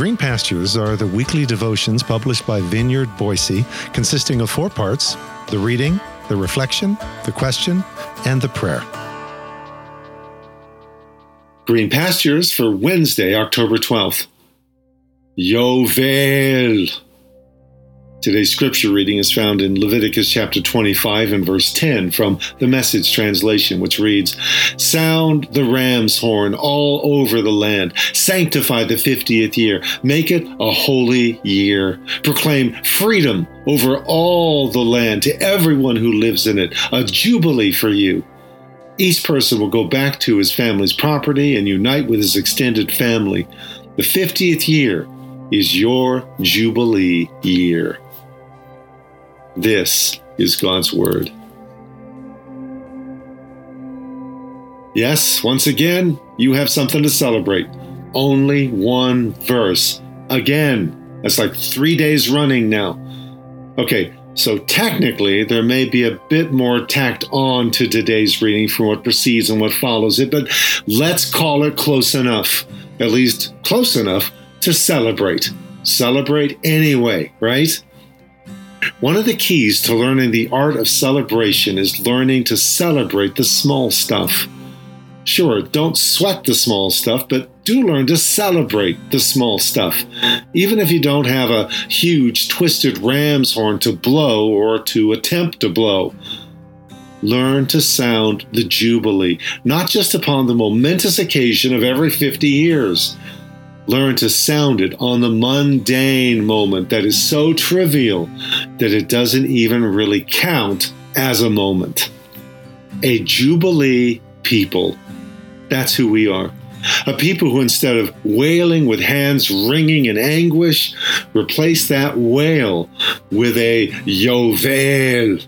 Green Pastures are the weekly devotions published by Vineyard Boise, consisting of four parts the reading, the reflection, the question, and the prayer. Green Pastures for Wednesday, October 12th. Yovel. Today's scripture reading is found in Leviticus chapter 25 and verse 10 from the Message translation, which reads Sound the ram's horn all over the land, sanctify the 50th year, make it a holy year. Proclaim freedom over all the land to everyone who lives in it, a jubilee for you. Each person will go back to his family's property and unite with his extended family. The 50th year is your Jubilee year. This is God's Word. Yes, once again, you have something to celebrate. Only one verse. Again. That's like three days running now. Okay, so technically, there may be a bit more tacked on to today's reading from what precedes and what follows it, but let's call it close enough. At least close enough to celebrate. Celebrate anyway, right? One of the keys to learning the art of celebration is learning to celebrate the small stuff. Sure, don't sweat the small stuff, but do learn to celebrate the small stuff. Even if you don't have a huge twisted ram's horn to blow or to attempt to blow. Learn to sound the Jubilee, not just upon the momentous occasion of every 50 years learn to sound it on the mundane moment that is so trivial that it doesn't even really count as a moment. A Jubilee people. That's who we are. A people who, instead of wailing with hands wringing in anguish, replace that wail with a Yovel,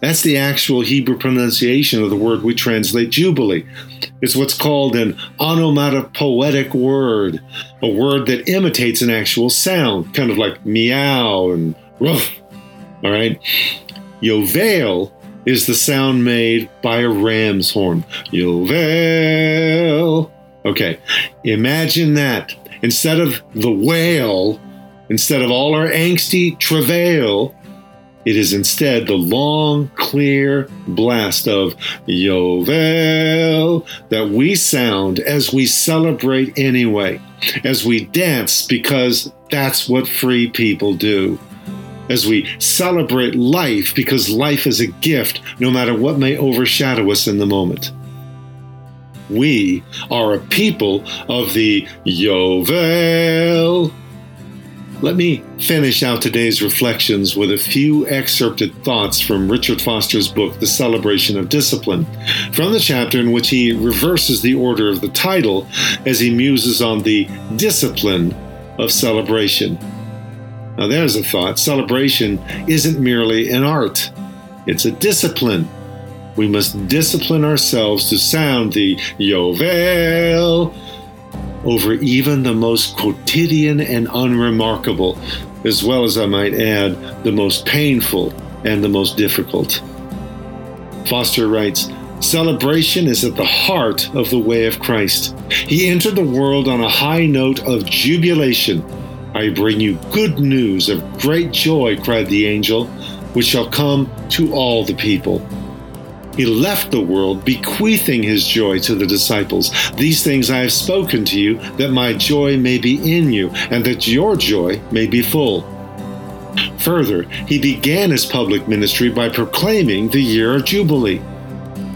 that's the actual Hebrew pronunciation of the word we translate jubilee. It's what's called an onomatopoetic word, a word that imitates an actual sound, kind of like meow and ruff. All right? Yovel is the sound made by a ram's horn. Yovel. Okay, imagine that. Instead of the wail, instead of all our angsty travail, it is instead the long, clear blast of Yovel that we sound as we celebrate anyway, as we dance because that's what free people do. As we celebrate life because life is a gift no matter what may overshadow us in the moment. We are a people of the Yovel let me finish out today's reflections with a few excerpted thoughts from Richard Foster's book, The Celebration of Discipline, from the chapter in which he reverses the order of the title as he muses on the discipline of celebration. Now, there's a thought celebration isn't merely an art, it's a discipline. We must discipline ourselves to sound the Yovel over even the most quotidian and unremarkable, as well as, I might add, the most painful and the most difficult. Foster writes, Celebration is at the heart of the way of Christ. He entered the world on a high note of jubilation. I bring you good news of great joy, cried the angel, which shall come to all the people. He left the world, bequeathing his joy to the disciples. These things I have spoken to you, that my joy may be in you, and that your joy may be full. Further, he began his public ministry by proclaiming the year of Jubilee.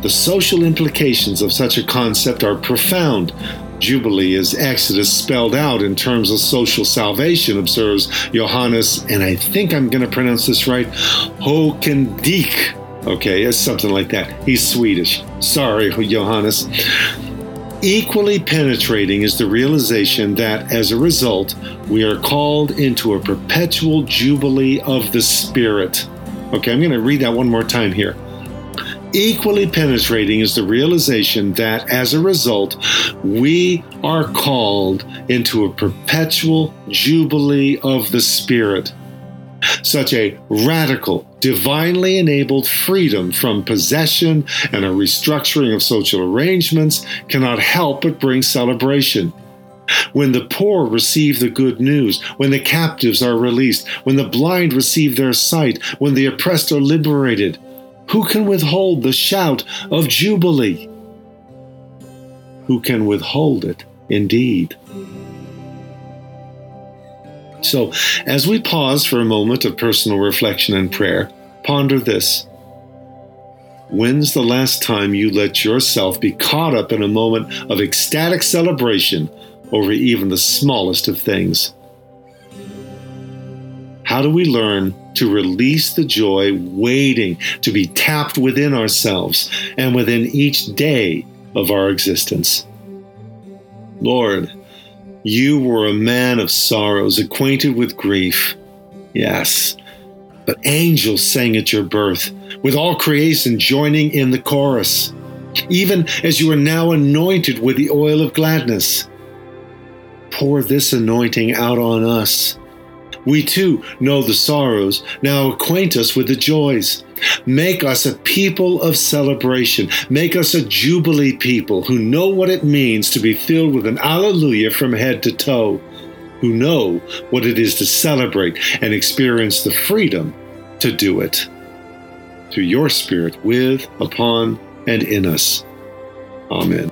The social implications of such a concept are profound. Jubilee is Exodus spelled out in terms of social salvation, observes Johannes, and I think I'm going to pronounce this right, Hoekendijk Okay, it's something like that. He's Swedish. Sorry, Johannes. Equally penetrating is the realization that as a result, we are called into a perpetual jubilee of the Spirit. Okay, I'm going to read that one more time here. Equally penetrating is the realization that as a result, we are called into a perpetual jubilee of the Spirit. Such a radical, divinely enabled freedom from possession and a restructuring of social arrangements cannot help but bring celebration. when the poor receive the good news, when the captives are released, when the blind receive their sight, when the oppressed are liberated. Who can withhold the shout of jubilee? Who can withhold it, indeed? So, as we pause for a moment of personal reflection and prayer, ponder this. When's the last time you let yourself be caught up in a moment of ecstatic celebration over even the smallest of things? How do we learn to release the joy waiting to be tapped within ourselves and within each day of our existence? Lord, you were a man of sorrows, acquainted with grief. Yes, but angels sang at your birth, with all creation joining in the chorus, even as you are now anointed with the oil of gladness. Pour this anointing out on us. We too know the sorrows, now acquaint us with the joys. Make us a people of celebration. Make us a jubilee people who know what it means to be filled with an alleluia from head to toe, who know what it is to celebrate and experience the freedom to do it. Through your Spirit, with, upon, and in us. Amen.